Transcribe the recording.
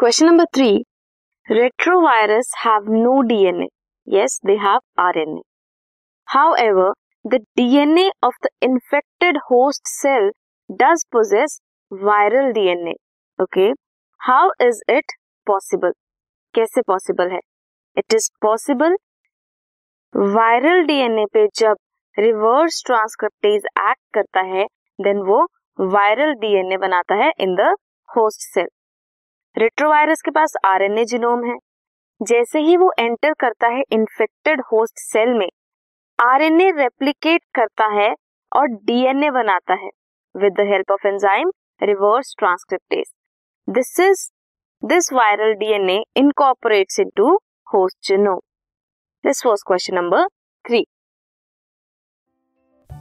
Question number three retrovirus have no DNA yes they have RNA however the DNA of the infected host cell does possess viral DNA okay how is it possible कैसे possible है? It is possible viral DNA पे जब reverse transcriptase act करता है then वो viral DNA बनाता है in the host cell retrovirus के पास आरएनए जीनोम है। जैसे ही वो एंटर करता है इन्फेक्टेड होस्ट सेल में, आरएनए रेप्लिकेट करता है और डीएनए बनाता है with the help of enzyme reverse transcriptase this is this viral DNA incorporates into host genome this was question number three